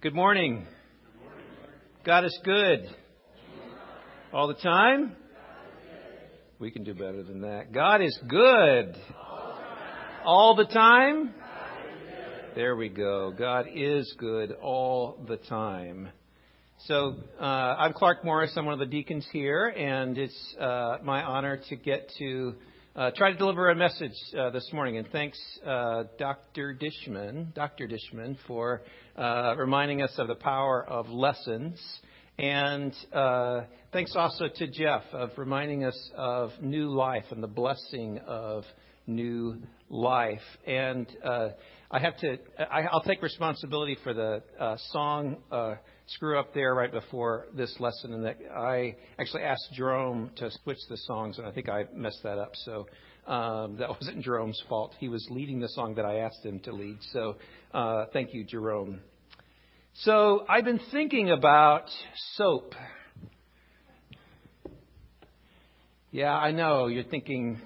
Good morning. God is good. All the time? We can do better than that. God is good. All the time? There we go. God is good all the time. So, uh, I'm Clark Morris. I'm one of the deacons here, and it's uh, my honor to get to uh, try to deliver a message uh, this morning. And thanks, uh, Dr. Dishman, Dr. Dishman, for uh, reminding us of the power of lessons. And uh, thanks also to Jeff of reminding us of new life and the blessing of new life. And uh, I have to, I, will take responsibility for the song screw up there right before this lesson, and that I actually asked Jerome to switch the songs, and I think I messed that up. So um, that wasn't Jerome's fault. He was leading the song that I asked him to lead. So uh, thank you, Jerome. So I've been thinking about soap. Yeah, I know you're thinking,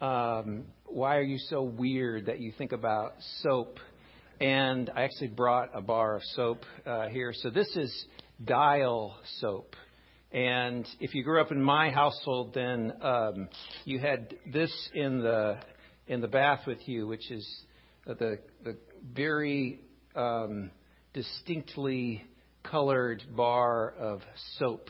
um, why are you so weird that you think about soap? And I actually brought a bar of soap uh, here. So this is Dial soap. And if you grew up in my household, then um, you had this in the in the bath with you, which is the the very um, distinctly colored bar of soap,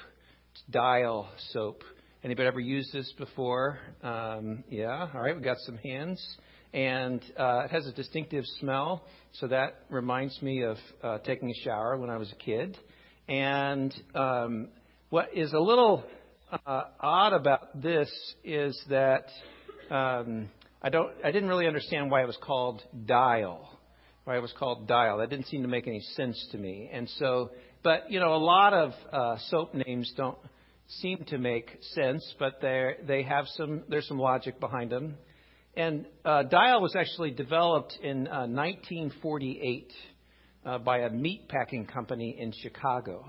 Dial soap. Anybody ever used this before? Um, yeah. All right, we got some hands and uh, it has a distinctive smell. So that reminds me of uh, taking a shower when I was a kid. And um, what is a little uh, odd about this is that um, I don't, I didn't really understand why it was called dial. Why it was called dial. That didn't seem to make any sense to me. And so, but you know, a lot of uh, soap names don't seem to make sense, but they they have some. There's some logic behind them. And uh, Dial was actually developed in uh, 1948 uh, by a meat packing company in Chicago.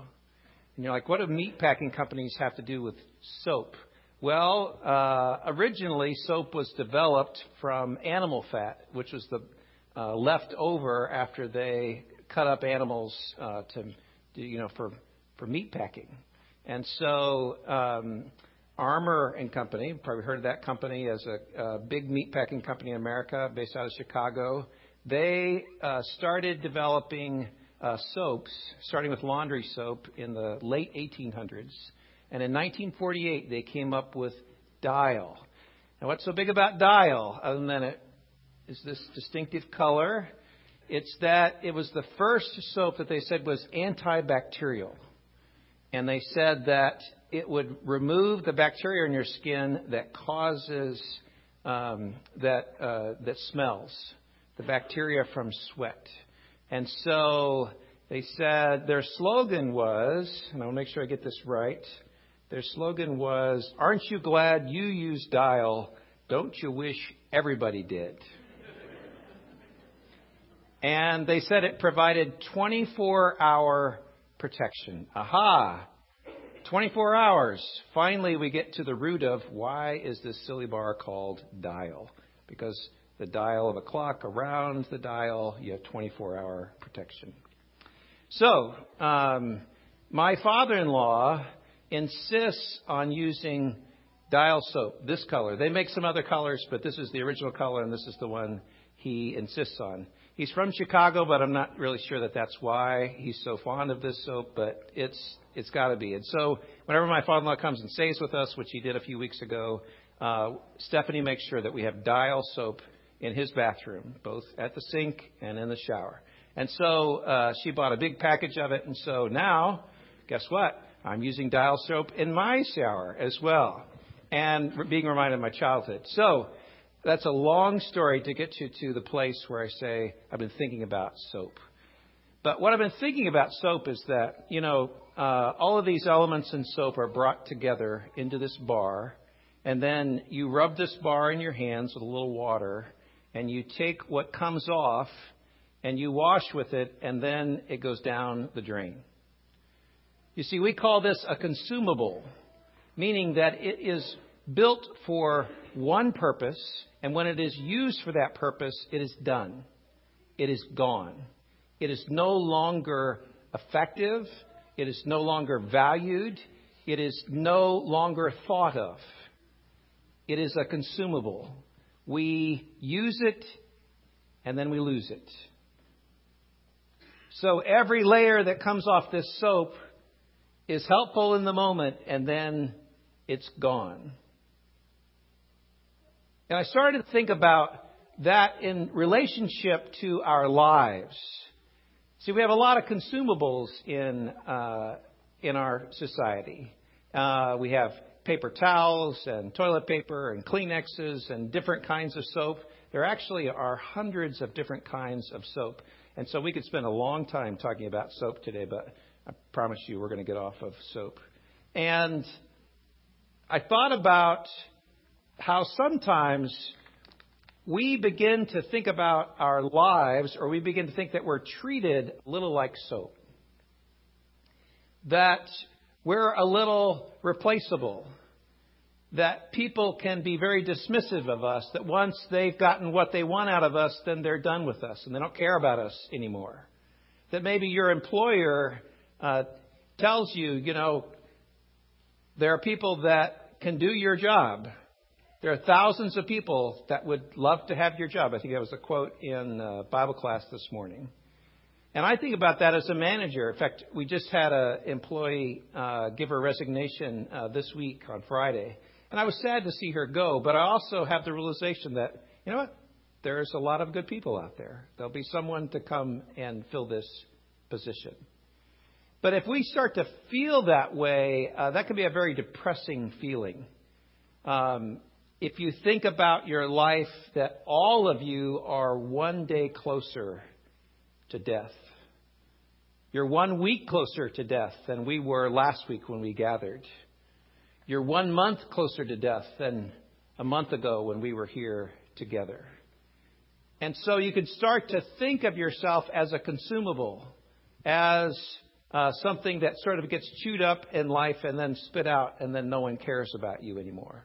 And you're like, what do meat packing companies have to do with soap? Well, uh, originally soap was developed from animal fat, which was the uh, left over after they cut up animals uh, to, you know, for for meat packing. And so um, Armour and Company, probably heard of that company as a, a big meatpacking company in America based out of Chicago. They uh, started developing uh, soaps, starting with laundry soap in the late 1800s. And in 1948, they came up with Dial. Now, what's so big about Dial, other than it is this distinctive color? It's that it was the first soap that they said was antibacterial. And they said that it would remove the bacteria in your skin that causes um, that uh, that smells, the bacteria from sweat. And so they said their slogan was, and I'll make sure I get this right. Their slogan was, "Aren't you glad you use Dial? Don't you wish everybody did?" and they said it provided 24-hour protection. Aha! 24 hours. Finally, we get to the root of why is this silly bar called dial? Because the dial of a clock around the dial, you have 24 hour protection. So, um, my father in law insists on using dial soap, this color. They make some other colors, but this is the original color, and this is the one he insists on. He's from Chicago, but I'm not really sure that that's why he's so fond of this soap, but it's it's got to be. And so, whenever my father-in-law comes and stays with us, which he did a few weeks ago, uh, Stephanie makes sure that we have Dial soap in his bathroom, both at the sink and in the shower. And so uh, she bought a big package of it, and so now, guess what? I'm using Dial soap in my shower as well, and being reminded of my childhood. So that's a long story to get you to the place where I say I've been thinking about soap. But what I've been thinking about soap is that, you know, uh, all of these elements in soap are brought together into this bar, and then you rub this bar in your hands with a little water, and you take what comes off and you wash with it, and then it goes down the drain. You see, we call this a consumable, meaning that it is built for one purpose, and when it is used for that purpose, it is done. It is gone. It is no longer effective. It is no longer valued. It is no longer thought of. It is a consumable. We use it and then we lose it. So every layer that comes off this soap is helpful in the moment and then it's gone. And I started to think about that in relationship to our lives. See, we have a lot of consumables in uh, in our society. Uh, we have paper towels and toilet paper and Kleenexes and different kinds of soap. There actually are hundreds of different kinds of soap. And so we could spend a long time talking about soap today, but I promise you we're going to get off of soap. And I thought about how sometimes we begin to think about our lives or we begin to think that we're treated a little like soap. That we're a little replaceable. That people can be very dismissive of us. That once they've gotten what they want out of us, then they're done with us and they don't care about us anymore. That maybe your employer uh, tells you, you know, there are people that can do your job there are thousands of people that would love to have your job. I think that was a quote in uh, Bible class this morning. And I think about that as a manager. In fact, we just had an employee uh, give her resignation uh, this week on Friday. And I was sad to see her go, but I also have the realization that, you know what? There's a lot of good people out there. There'll be someone to come and fill this position. But if we start to feel that way, uh, that can be a very depressing feeling. Um, if you think about your life, that all of you are one day closer to death. You're one week closer to death than we were last week when we gathered. You're one month closer to death than a month ago when we were here together. And so you could start to think of yourself as a consumable, as uh, something that sort of gets chewed up in life and then spit out, and then no one cares about you anymore.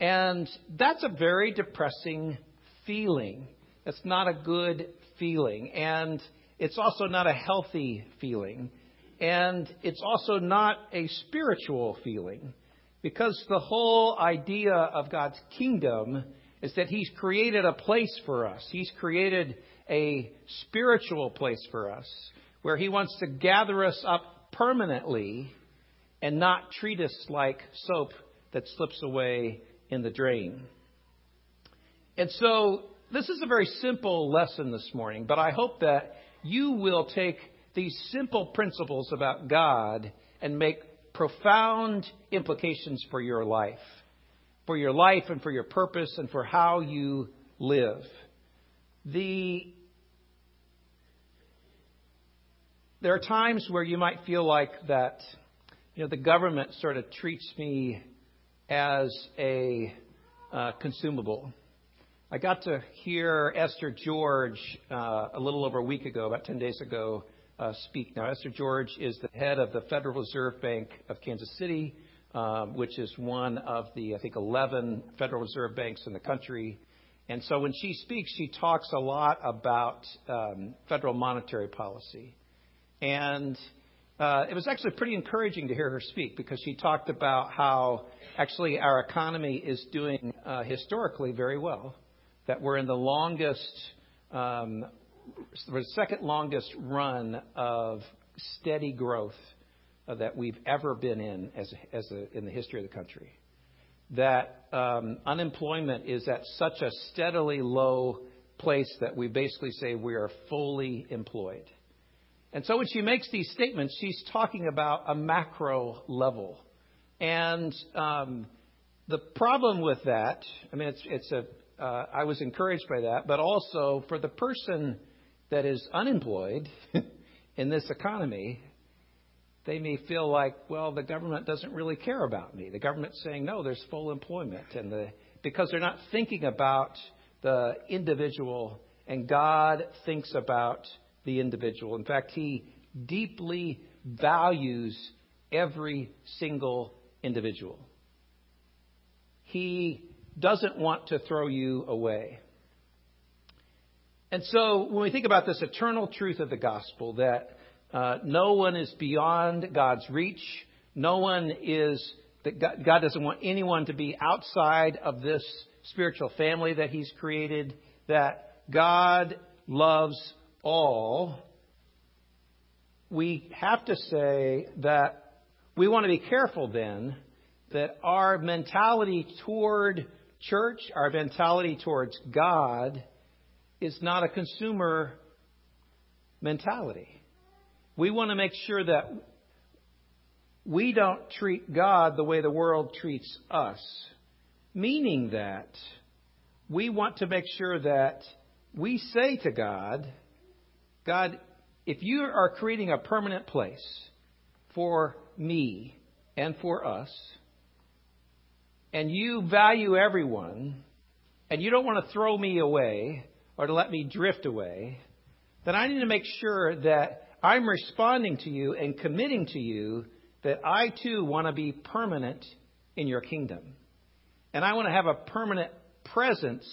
And that's a very depressing feeling. It's not a good feeling. And it's also not a healthy feeling. And it's also not a spiritual feeling. Because the whole idea of God's kingdom is that He's created a place for us. He's created a spiritual place for us where He wants to gather us up permanently and not treat us like soap that slips away in the drain. And so this is a very simple lesson this morning, but I hope that you will take these simple principles about God and make profound implications for your life, for your life and for your purpose and for how you live. The there are times where you might feel like that, you know, the government sort of treats me as a uh, consumable. I got to hear Esther George uh, a little over a week ago, about 10 days ago, uh, speak. Now, Esther George is the head of the Federal Reserve Bank of Kansas City, um, which is one of the, I think, 11 Federal Reserve banks in the country. And so when she speaks, she talks a lot about um, federal monetary policy. And uh, it was actually pretty encouraging to hear her speak because she talked about how actually our economy is doing uh, historically very well. That we're in the longest, um, the second longest run of steady growth uh, that we've ever been in as, as a, in the history of the country. That um, unemployment is at such a steadily low place that we basically say we are fully employed. And so when she makes these statements, she's talking about a macro level. And um, the problem with that, I mean, it's, it's a, uh, I was encouraged by that, but also for the person that is unemployed in this economy, they may feel like, well, the government doesn't really care about me. The government's saying, no, there's full employment. And the, because they're not thinking about the individual, and God thinks about the individual. In fact, he deeply values every single individual. He doesn't want to throw you away. And so when we think about this eternal truth of the gospel, that Uh, no one is beyond God's reach. No one is that God, God doesn't want anyone to be outside of this spiritual family that He's created. That God loves all. We have to say that we want to be careful then that our mentality toward church, our mentality towards God, is not a consumer mentality. We want to make sure that we don't treat God the way the world treats us, meaning that we want to make sure that we say to God, God, if you are creating a permanent place for me and for us, and you value everyone, and you don't want to throw me away or to let me drift away, then I need to make sure that I'm responding to you and committing to you that I too want to be permanent in your kingdom. And I want to have a permanent presence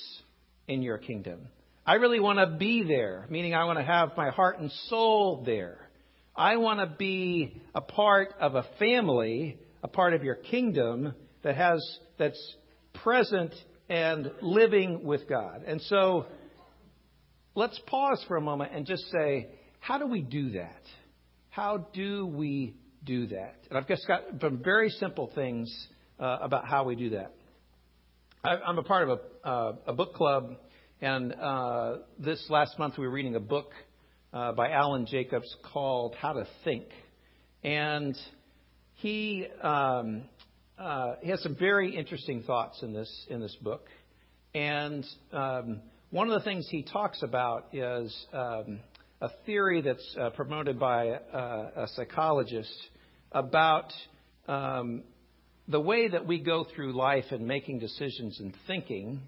in your kingdom. I really want to be there, meaning I want to have my heart and soul there. I want to be a part of a family, a part of your kingdom that has that's present and living with God. And so let's pause for a moment and just say, how do we do that? How do we do that? And I've just got some very simple things uh, about how we do that. I, am a part of a, uh, a book club, and uh, this last month we were reading a book uh, by Alan Jacobs called How to Think. And he um, uh, he has some very interesting thoughts in this in this book, and um, one of the things he talks about is um, a theory that's uh, promoted by a, a psychologist about um, the way that we go through life and making decisions and thinking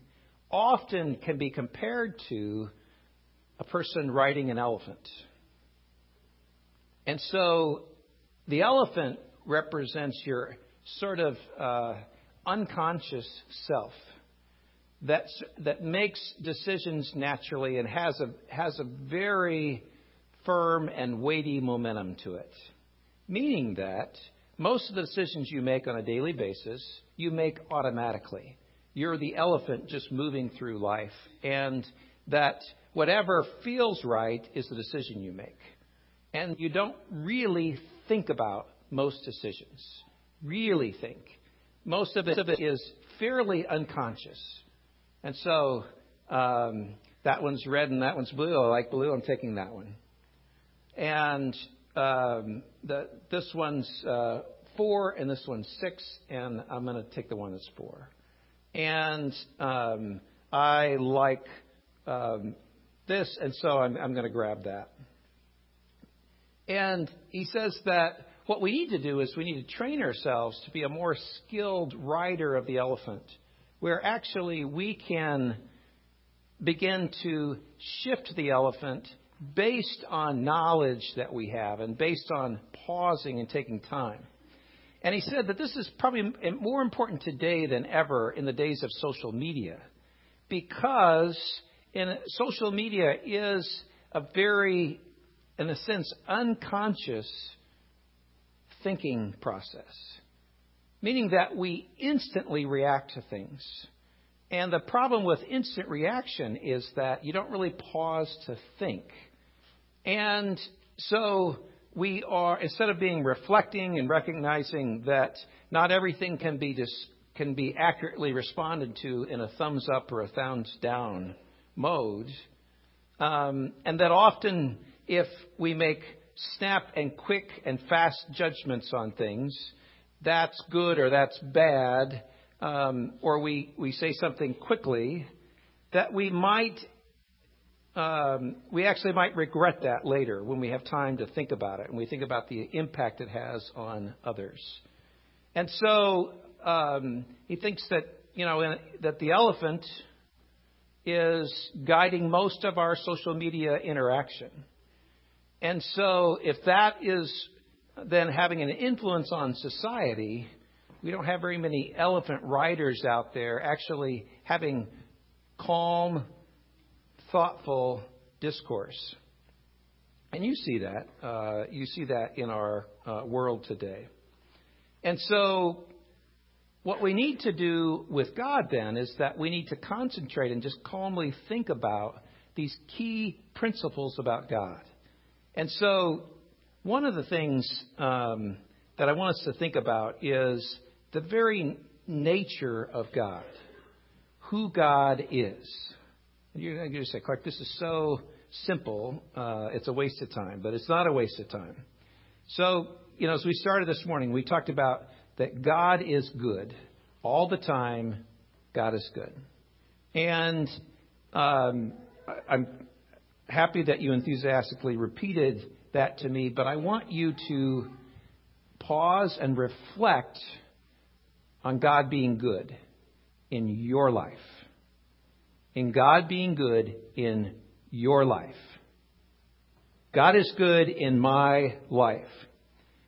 often can be compared to a person riding an elephant. And so the elephant represents your sort of uh, unconscious self that that makes decisions naturally and has a has a very firm and weighty momentum to it. Meaning that most of the decisions you make on a daily basis, you make automatically. You're the elephant just moving through life and that whatever feels right is the decision you make. And you don't really think about most decisions really think. Most of it is fairly unconscious. And so um, that one's red and that one's blue. I like blue. I'm taking that one. And um, the, this one's uh, four and this one's six, and I'm going to take the one that's four. And um, I like um, this, and so I'm, I'm going to grab that. And he says that what we need to do is we need to train ourselves to be a more skilled rider of the elephant, where actually we can begin to shift the elephant based on knowledge that we have and based on pausing and taking time. And he said that this is probably more important today than ever in the days of social media because in social media is a very, in a sense, unconscious thinking process, meaning that we instantly react to things. And the problem with instant reaction is that you don't really pause to think. And so we are, instead of being reflecting and recognizing that not everything can be dis, can be accurately responded to in a thumbs up or a thumbs down mode, um, and that often if we make snap and quick and fast judgments on things. That's good or that's bad. Um, or we, we say something quickly that we might, um, we actually might regret that later when we have time to think about it and we think about the impact it has on others. And so um, he thinks that, you know, that the elephant is guiding most of our social media interaction. And so, if that is then having an influence on society, we don't have very many elephant riders out there actually having calm, thoughtful discourse. And you see that. Uh, you see that in our uh, world today. And so, what we need to do with God then is that we need to concentrate and just calmly think about these key principles about God. And so, one of the things um, that I want us to think about is the very nature of God, who God is. You're say, Clark, this is so simple, uh, it's a waste of time, but it's not a waste of time. So, you know, as we started this morning, we talked about that God is good. All the time, God is good. And um, I'm happy that you enthusiastically repeated that to me, but I want you to pause and reflect on God being good in your life. In God being good in your life. God is good in my life.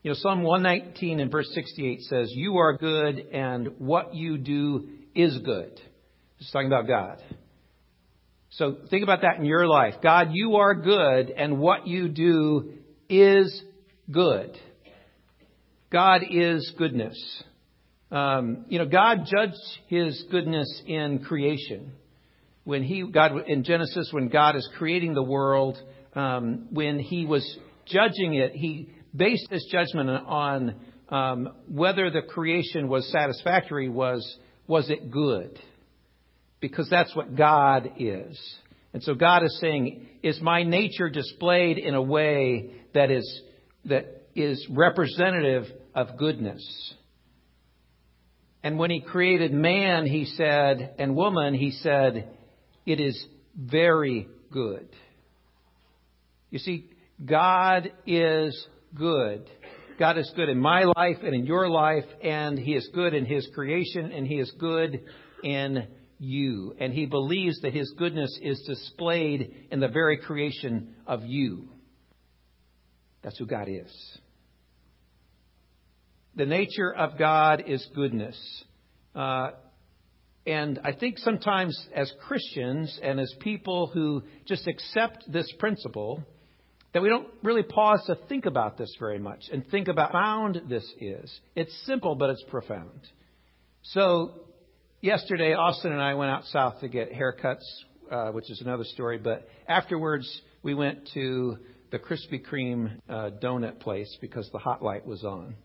You know, Psalm 119 and verse 68 says, You are good and what you do is good. It's talking about God. So think about that in your life. God, you are good and what you do is good. God is goodness. Um, you know, God judged his goodness in creation when he God in Genesis when God is creating the world, um, when he was judging it, he based his judgment on um, whether the creation was satisfactory. Was was it good? Because that's what God is. And so God is saying, is my nature displayed in a way that is that is representative of goodness? And when he created man, he said, and woman, he said, it is very good. You see, God is good. God is good in my life and in your life, and He is good in His creation, and He is good in you. And He believes that His goodness is displayed in the very creation of you. That's who God is. The nature of God is goodness. Uh, and I think sometimes as Christians and as people who just accept this principle, that we don't really pause to think about this very much and think about how profound this is. It's simple, but it's profound. So, yesterday, Austin and I went out south to get haircuts, uh, which is another story, but afterwards, we went to the Krispy Kreme uh, donut place because the hot light was on.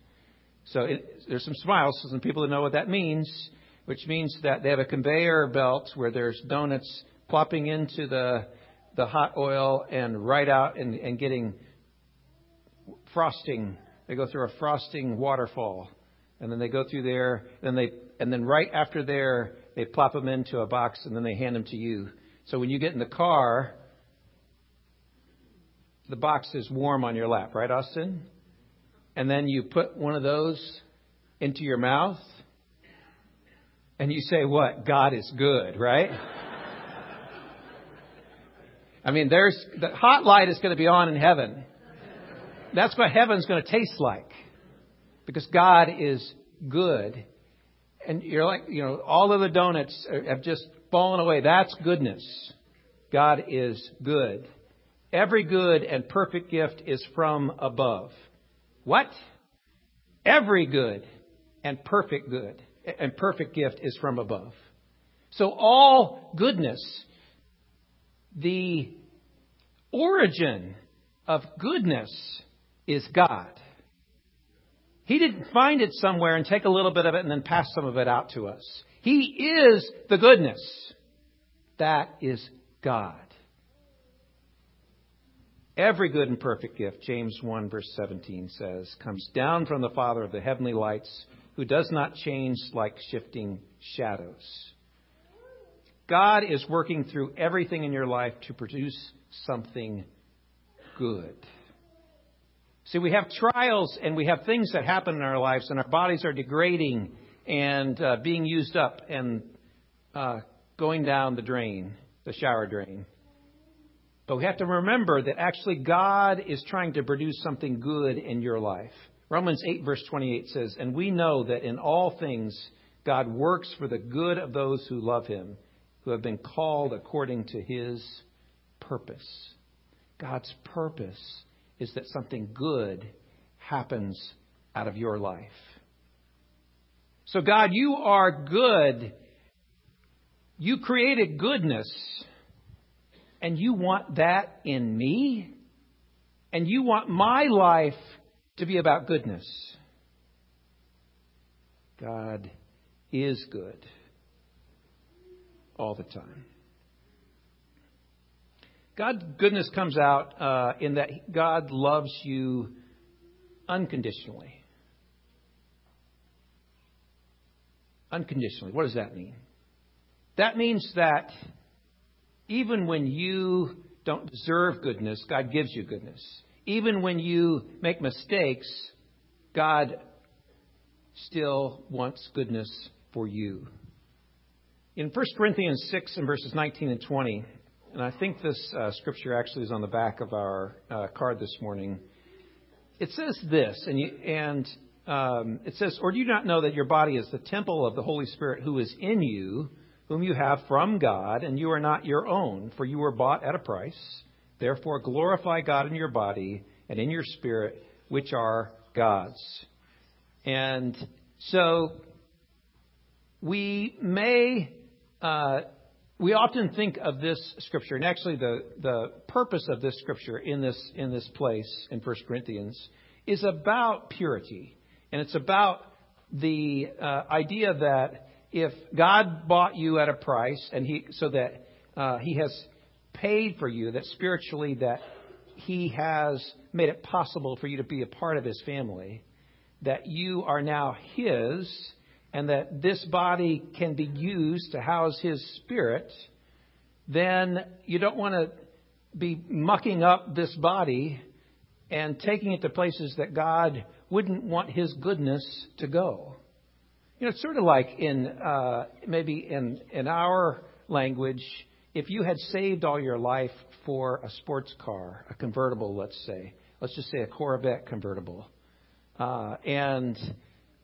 So, it, there's some smiles, so some people that know what that means which means that they have a conveyor belt where there's donuts plopping into the the hot oil and right out and, and getting frosting. They go through a frosting waterfall, and then they go through there. And they and then right after there, they plop them into a box, and then they hand them to you. So when you get in the car, the box is warm on your lap, right, Austin? And then you put one of those into your mouth, and you say, what? God is good, right? I mean, there's the hot light is going to be on in heaven. That's what heaven's going to taste like. Because God is good. And you're like, you know, all of the donuts have just fallen away. That's goodness. God is good. Every good and perfect gift is from above. What? Every good and perfect good and perfect gift is from above. So all goodness, the origin of goodness is God. He didn't find it somewhere and take a little bit of it and then pass some of it out to us. He is the goodness. That is God. Every good and perfect gift, James 1 verse 17 says, comes down from the Father of the heavenly lights who does not change like shifting shadows. God is working through everything in your life to produce something good. See, we have trials and we have things that happen in our lives, and our bodies are degrading and uh, being used up and uh, going down the drain, the shower drain. But we have to remember that actually God is trying to produce something good in your life. Romans 8, verse 28 says, And we know that in all things God works for the good of those who love him, who have been called according to his purpose. God's purpose is that something good happens out of your life. So, God, you are good. You created goodness, and you want that in me, and you want my life to be about goodness. God is good all the time. God's goodness comes out uh, in that God loves you unconditionally. Unconditionally. What does that mean? That means that even when you don't deserve goodness, God gives you goodness. Even when you make mistakes, God still wants goodness for you. In 1 Corinthians 6 and verses 19 and 20, and I think this uh, scripture actually is on the back of our uh, card this morning. It says this, and, you, and um, it says, Or do you not know that your body is the temple of the Holy Spirit who is in you, whom you have from God, and you are not your own, for you were bought at a price? Therefore, glorify God in your body and in your spirit, which are God's. And so, we may uh, we often think of this scripture, and actually the, the purpose of this scripture in this, in this place in 1 Corinthians is about purity. And it's about the uh, idea that if God bought you at a price, and he, so that uh, He has paid for you, that spiritually that He has made it possible for you to be a part of His family, that you are now His, and that this body can be used to house His Spirit, then you don't want to be mucking up this body and taking it to places that God wouldn't want His goodness to go. You know, it's sort of like in uh, maybe in in our language, if you had saved all your life for a sports car, a convertible, let's say, let's just say a Corvette convertible, uh, and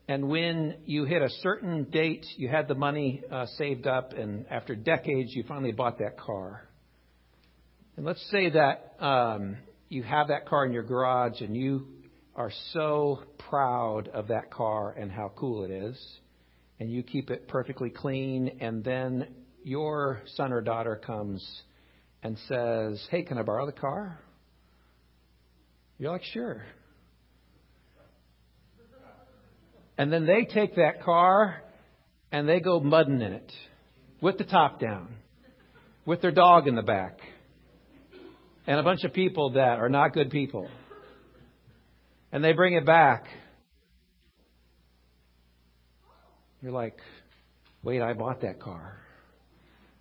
and when you hit a certain date, you had the money uh, saved up, and after decades, you finally bought that car. And let's say that um, you have that car in your garage, and you are so proud of that car and how cool it is, and you keep it perfectly clean, and then your son or daughter comes and says, Hey, can I borrow the car? You're like, Sure. And then they take that car and they go mudding in it with the top down, with their dog in the back, and a bunch of people that are not good people. And they bring it back. You're like, wait, I bought that car.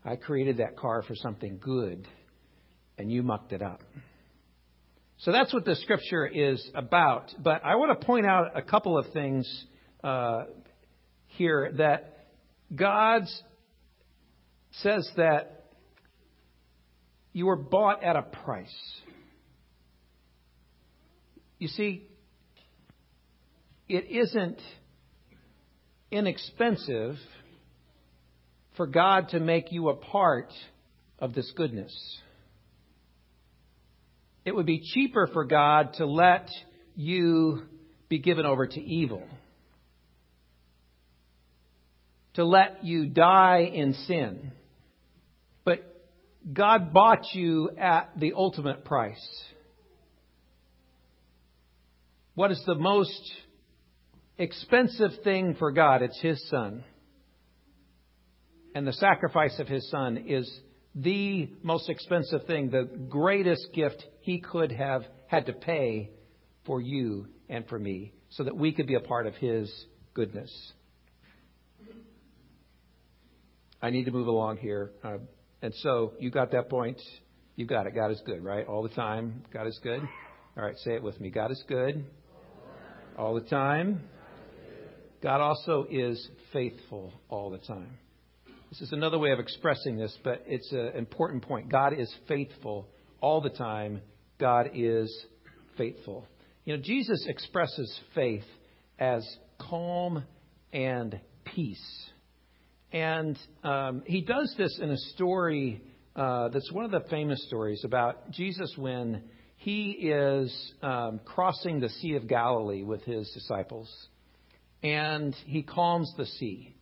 I created that car for something good, and you mucked it up. So that's what the scripture is about. But I want to point out a couple of things uh, here that God says that you were bought at a price. You see, it isn't inexpensive for God to make you a part of this goodness. It would be cheaper for God to let you be given over to evil to let you die in sin. But God bought you at the ultimate price. What is the most expensive thing for God? It's His Son. And the sacrifice of His Son is the most expensive thing, the greatest gift He could have had to pay for you and for me, so that we could be a part of His goodness. I need to move along here. Uh, and so you got that point. You got it. God is good, right? All the time. God is good. All right, say it with me. God is good. All the time. God also is faithful all the time. This is another way of expressing this, but it's an important point. God is faithful all the time. God is faithful. You know, Jesus expresses faith as calm and peace. And um, he does this in a story uh, that's one of the famous stories about Jesus when he is um, crossing the Sea of Galilee with his disciples, and he calms the sea.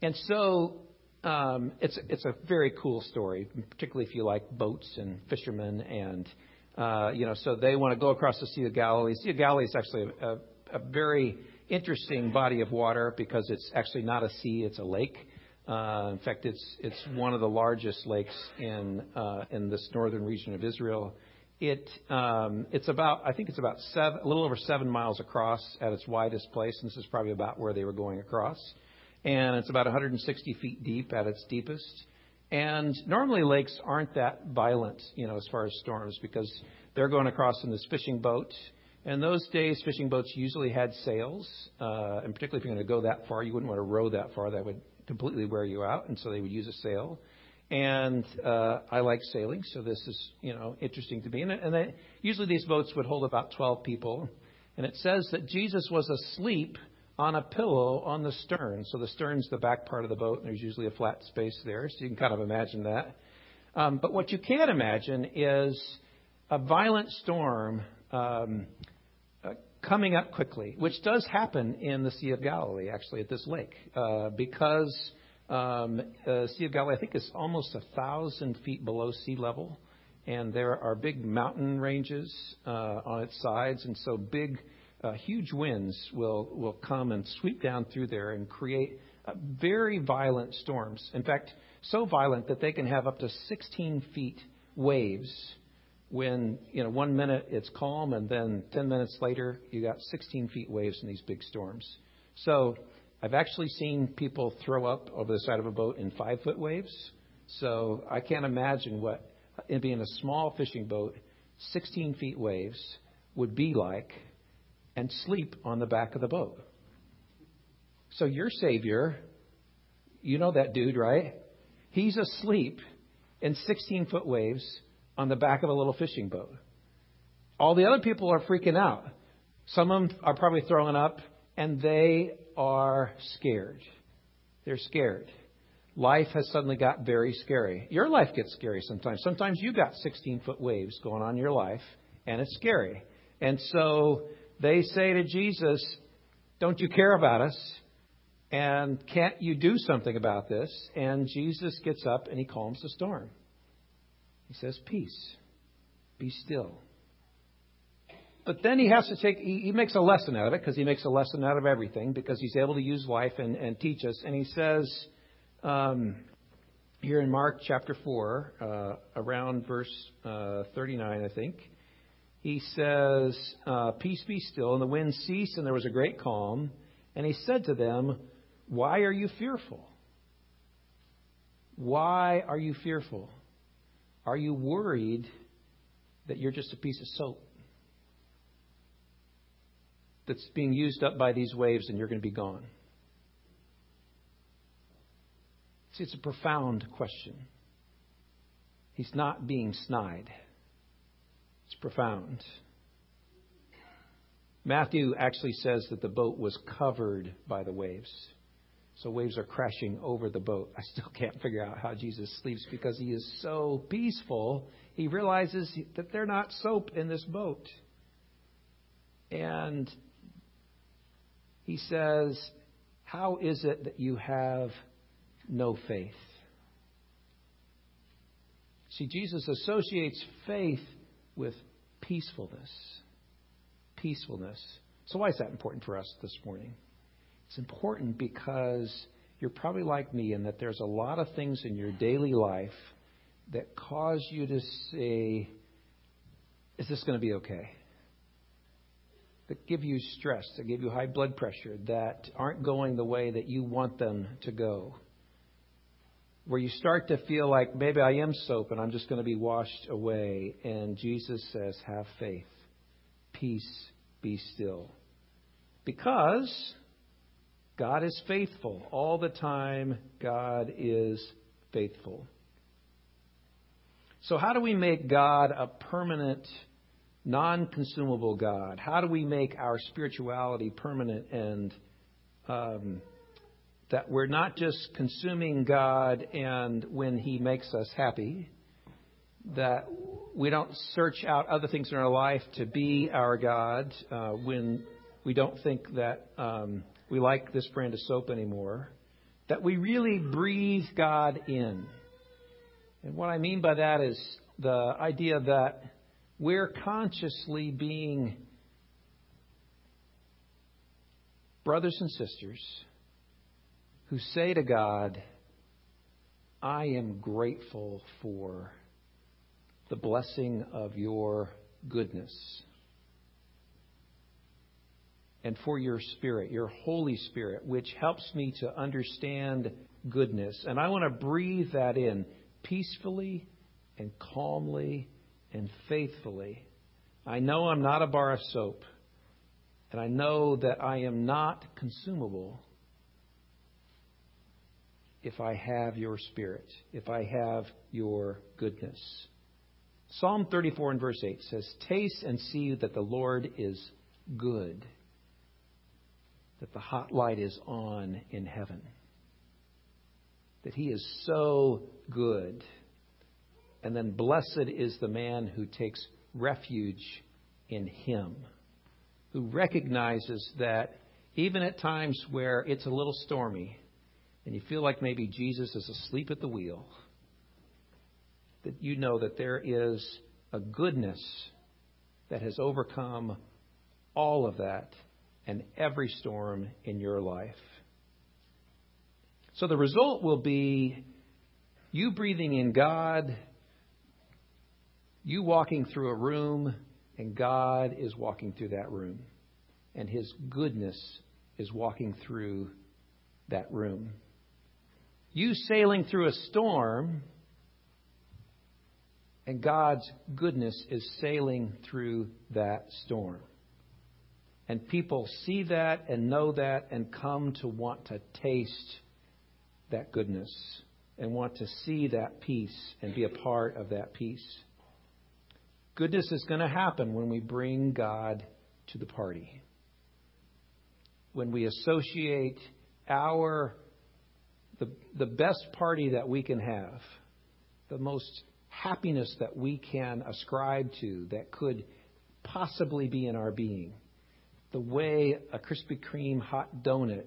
And so um, it's it's a very cool story, particularly if you like boats and fishermen, and uh, you know, so they want to go across the Sea of Galilee. Sea of Galilee is actually a, a, a very interesting body of water because it's actually not a sea; it's a lake. Uh, in fact, it's it's one of the largest lakes in uh, in this northern region of Israel. It um, it's about I think it's about seven, a little over seven miles across at its widest place. And this is probably about where they were going across, and it's about 160 feet deep at its deepest. And normally lakes aren't that violent, you know, as far as storms because they're going across in this fishing boat. And those days, fishing boats usually had sails, uh, and particularly if you're going to go that far, you wouldn't want to row that far. That would completely wear you out, and so they would use a sail and uh, I like sailing, so this is you know interesting to me. And, and they, usually these boats would hold about 12 people, and it says that Jesus was asleep on a pillow on the stern. So the stern's the back part of the boat, and there's usually a flat space there, so you can kind of imagine that. Um, but what you can't imagine is a violent storm um, uh, coming up quickly, which does happen in the Sea of Galilee, actually, at this lake, uh, because um, uh, sea of Galilee, I think, is almost a thousand feet below sea level, and there are big mountain ranges uh, on its sides, and so big, uh, huge winds will will come and sweep down through there and create uh, very violent storms. In fact, so violent that they can have up to 16 feet waves. When you know one minute it's calm, and then 10 minutes later you got 16 feet waves in these big storms. So I've actually seen people throw up over the side of a boat in five foot waves. So I can't imagine what, in being a small fishing boat, 16 feet waves would be like and sleep on the back of the boat. So your Savior, you know that dude, right? He's asleep in 16 foot waves on the back of a little fishing boat. All the other people are freaking out. Some of them are probably throwing up, and they are scared. They're scared. Life has suddenly got very scary. Your life gets scary sometimes. Sometimes you got 16 foot waves going on in your life, and it's scary. And so they say to Jesus, Don't you care about us? And can't you do something about this? And Jesus gets up and he calms the storm. He says, Peace, be still. But then he has to take, he, he makes a lesson out of it because he makes a lesson out of everything because he's able to use life and, and teach us. And he says um, here in Mark chapter 4, uh, around verse uh, 39, I think, he says, uh, Peace be still. And the wind ceased, and there was a great calm. And he said to them, Why are you fearful? Why are you fearful? Are you worried that you're just a piece of soap? that's being used up by these waves and you're going to be gone? See, it's a profound question. He's not being snide. It's profound. Matthew actually says that the boat was covered by the waves. So waves are crashing over the boat. I still can't figure out how Jesus sleeps because he is so peaceful. He realizes that they're not soap in this boat. And he says, How is it that you have no faith? See, Jesus associates faith with peacefulness. Peacefulness. So, why is that important for us this morning? It's important because you're probably like me in that there's a lot of things in your daily life that cause you to say, Is this going to be okay? that give you stress, that give you high blood pressure, that aren't going the way that you want them to go. Where you start to feel like maybe I am soap and I'm just going to be washed away. And Jesus says, Have faith. Peace, be still. Because God is faithful. All the time, God is faithful. So, how do we make God a permanent non consumable God? How do we make our spirituality permanent and um, that we're not just consuming God and when He makes us happy, that we don't search out other things in our life to be our God uh, when we don't think that um, we like this brand of soap anymore. That we really breathe God in. And what I mean by that is the idea that we're consciously being brothers and sisters who say to God, I am grateful for the blessing of your goodness and for your Spirit, your Holy Spirit, which helps me to understand goodness. And I want to breathe that in peacefully and calmly and faithfully. I know I'm not a bar of soap, and I know that I am not consumable if I have your Spirit, if I have your goodness. Psalm 34 and verse 8 says, Taste and see that the Lord is good that the hot light is on in heaven. That he is so good. And then blessed is the man who takes refuge in him, who recognizes that even at times where it's a little stormy and you feel like maybe Jesus is asleep at the wheel, that you know that there is a goodness that has overcome all of that and every storm in your life. So the result will be you breathing in God, you walking through a room, and God is walking through that room. And His goodness is walking through that room. You sailing through a storm, and God's goodness is sailing through that storm. And people see that and know that and come to want to taste that goodness and want to see that peace and be a part of that peace. Goodness is going to happen when we bring God to the party. When we associate our the, the best party that we can have, the most happiness that we can ascribe to that could possibly be in our being the way a Krispy Kreme hot donut,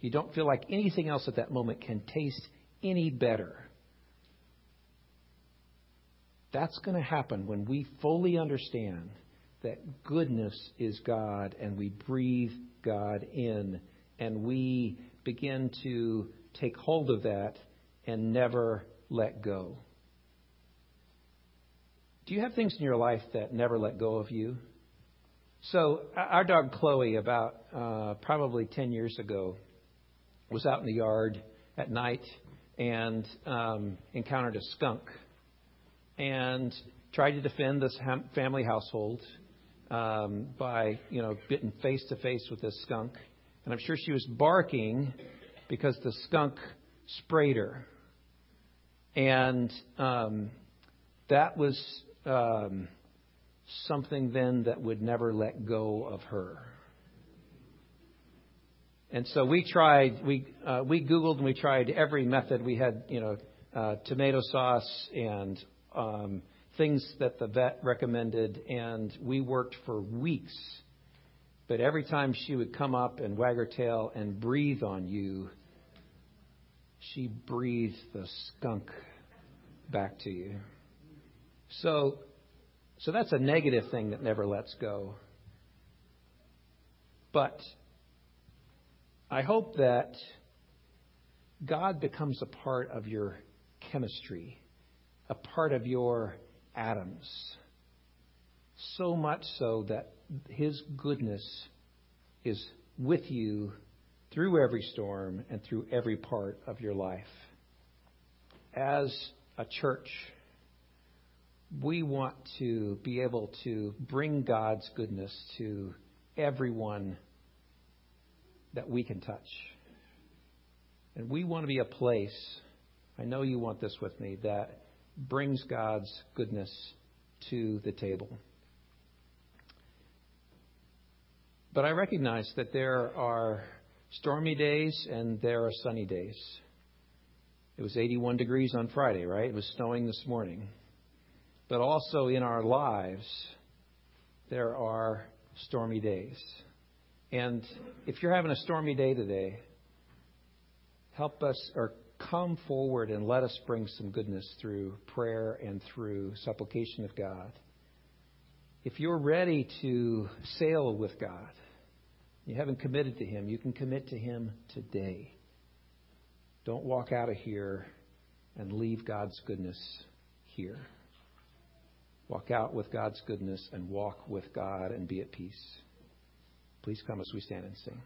you don't feel like anything else at that moment can taste any better. That's going to happen when we fully understand that goodness is God and we breathe God in and we begin to take hold of that and never let go. Do you have things in your life that never let go of you? So our dog Chloe, about uh, probably 10 years ago, was out in the yard at night and um, encountered a skunk and tried to defend this family household um, by, you know, getting face to face with this skunk. And I'm sure she was barking because the skunk sprayed her. And um, that was um, something then that would never let go of her. And so we tried, we, uh, we Googled and we tried every method. We had, you know, uh, tomato sauce and um, things that the vet recommended, and we worked for weeks. But every time she would come up and wag her tail and breathe on you, she breathes the skunk back to you. So so that's a negative thing that never lets go. But I hope that God becomes a part of your chemistry, a part of your atoms. So much so that His goodness is with you through every storm and through every part of your life. As a church, we want to be able to bring God's goodness to everyone that we can touch. And we want to be a place, I know you want this with me, that brings God's goodness to the table. But I recognize that there are stormy days and there are sunny days. It was 81 degrees on Friday, right? It was snowing this morning. But also in our lives, there are stormy days. And if you're having a stormy day today, help us or come forward and let us bring some goodness through prayer and through supplication of God. If you're ready to sail with God, you haven't committed to Him, you can commit to Him today. Don't walk out of here and leave God's goodness here. Walk out with God's goodness and walk with God and be at peace. Please come as we stand and sing.